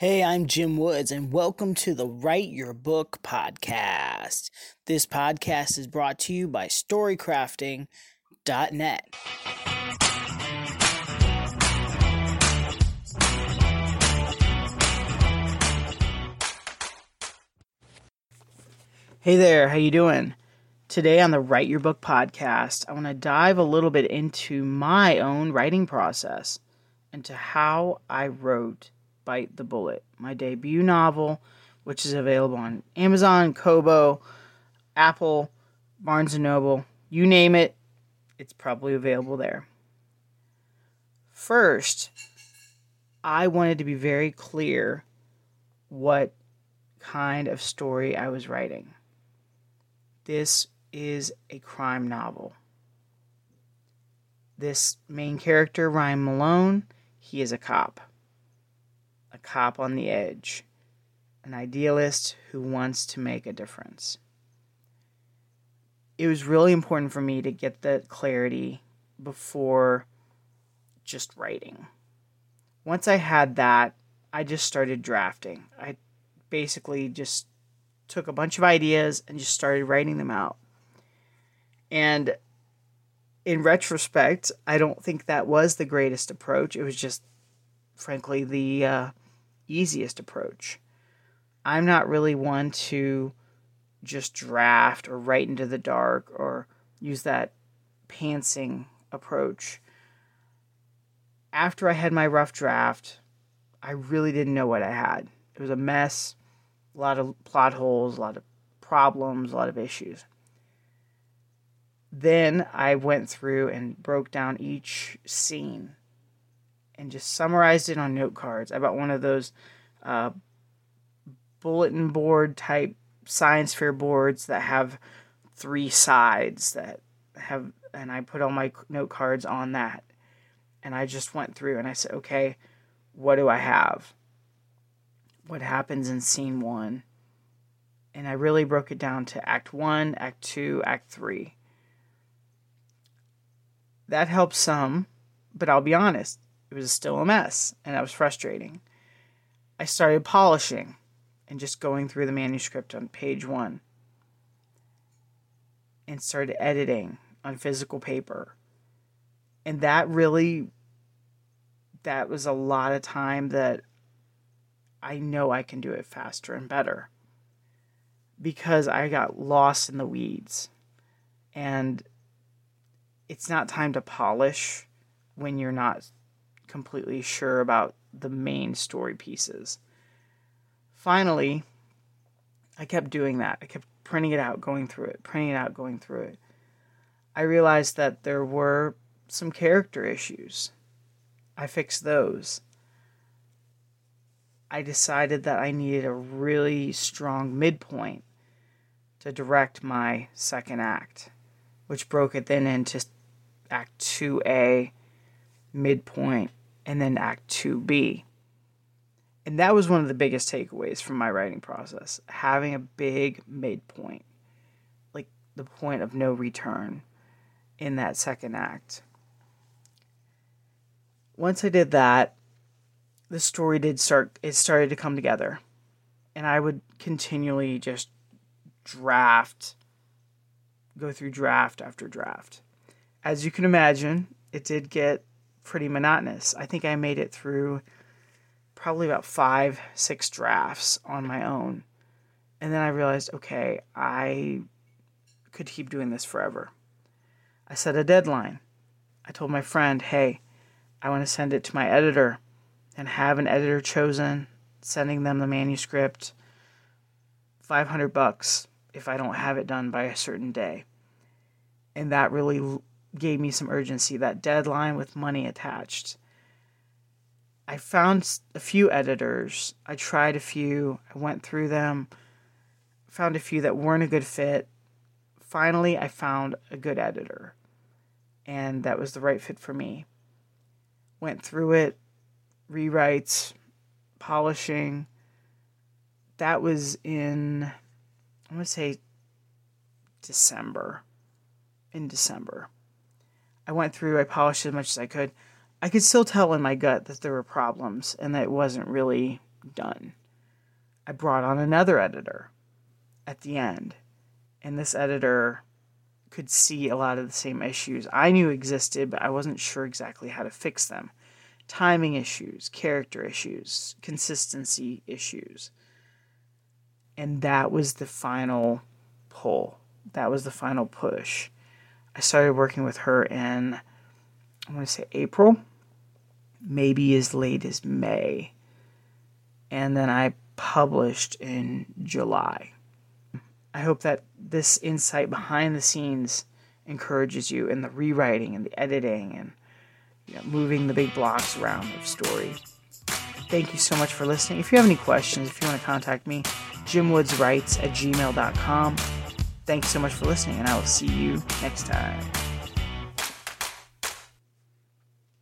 Hey, I'm Jim Woods, and welcome to the Write Your Book podcast. This podcast is brought to you by StoryCrafting.net. Hey there, how you doing? Today on the Write Your Book podcast, I want to dive a little bit into my own writing process, into how I wrote Bite the Bullet, my debut novel, which is available on Amazon, Kobo, Apple, Barnes and Noble, you name it, it's probably available there. First, I wanted to be very clear what kind of story I was writing. This is a crime novel. This main character, Ryan Malone, he is a cop a cop on the edge, an idealist who wants to make a difference. It was really important for me to get that clarity before just writing. Once I had that, I just started drafting. I basically just took a bunch of ideas and just started writing them out. And in retrospect, I don't think that was the greatest approach. It was just, frankly, the uh, easiest approach. I'm not really one to just draft or write into the dark or use that pantsing approach. After I had my rough draft, I really didn't know what I had. It was a mess, a lot of plot holes, a lot of problems, a lot of issues. Then I went through and broke down each scene and just summarized it on note cards. I bought one of those uh, bulletin board type science fair boards that have three sides that have, and I put all my note cards on that. And I just went through and I said, okay, what do I have? What happens in scene one? And I really broke it down to act one, act two, act three. That helped some, but I'll be honest, it was still a mess and that was frustrating. I started polishing and just going through the manuscript on page one and started editing on physical paper. And that really, that was a lot of time that I know I can do it faster and better because I got lost in the weeds. And it's not time to polish when you're not completely sure about the main story pieces. Finally, I kept doing that. I kept printing it out, going through it, printing it out, going through it. I realized that there were some character issues. I fixed those. I decided that I needed a really strong midpoint to direct my second act, which broke it then into Act 2A, midpoint, and then Act 2B. And that was one of the biggest takeaways from my writing process having a big midpoint, like the point of no return in that second act. Once I did that, the story did start, it started to come together. And I would continually just draft, go through draft after draft. As you can imagine, it did get pretty monotonous. I think I made it through probably about five, six drafts on my own. And then I realized, okay, I could keep doing this forever. I set a deadline. I told my friend, hey, I want to send it to my editor and have an editor chosen, sending them the manuscript, 500 bucks if I don't have it done by a certain day. And that really gave me some urgency, that deadline with money attached. I found a few editors. I tried a few. I went through them, found a few that weren't a good fit. Finally, I found a good editor, and that was the right fit for me. Went through it, rewrites, polishing. That was in, I want to say, December. In December. I went through, I polished as much as I could. I could still tell in my gut that there were problems and that it wasn't really done. I brought on another editor at the end, and this editor could see a lot of the same issues I knew existed, but I wasn't sure exactly how to fix them. Timing issues, character issues, consistency issues. And that was the final pull. That was the final push. I started working with her in, I want to say April, maybe as late as May. And then I published in July. I hope that this insight behind the scenes encourages you in the rewriting and the editing and you know, moving the big blocks around of story. Thank you so much for listening. If you have any questions, if you want to contact me, jimwoodswrites at gmail.com. Thanks so much for listening, and I will see you next time.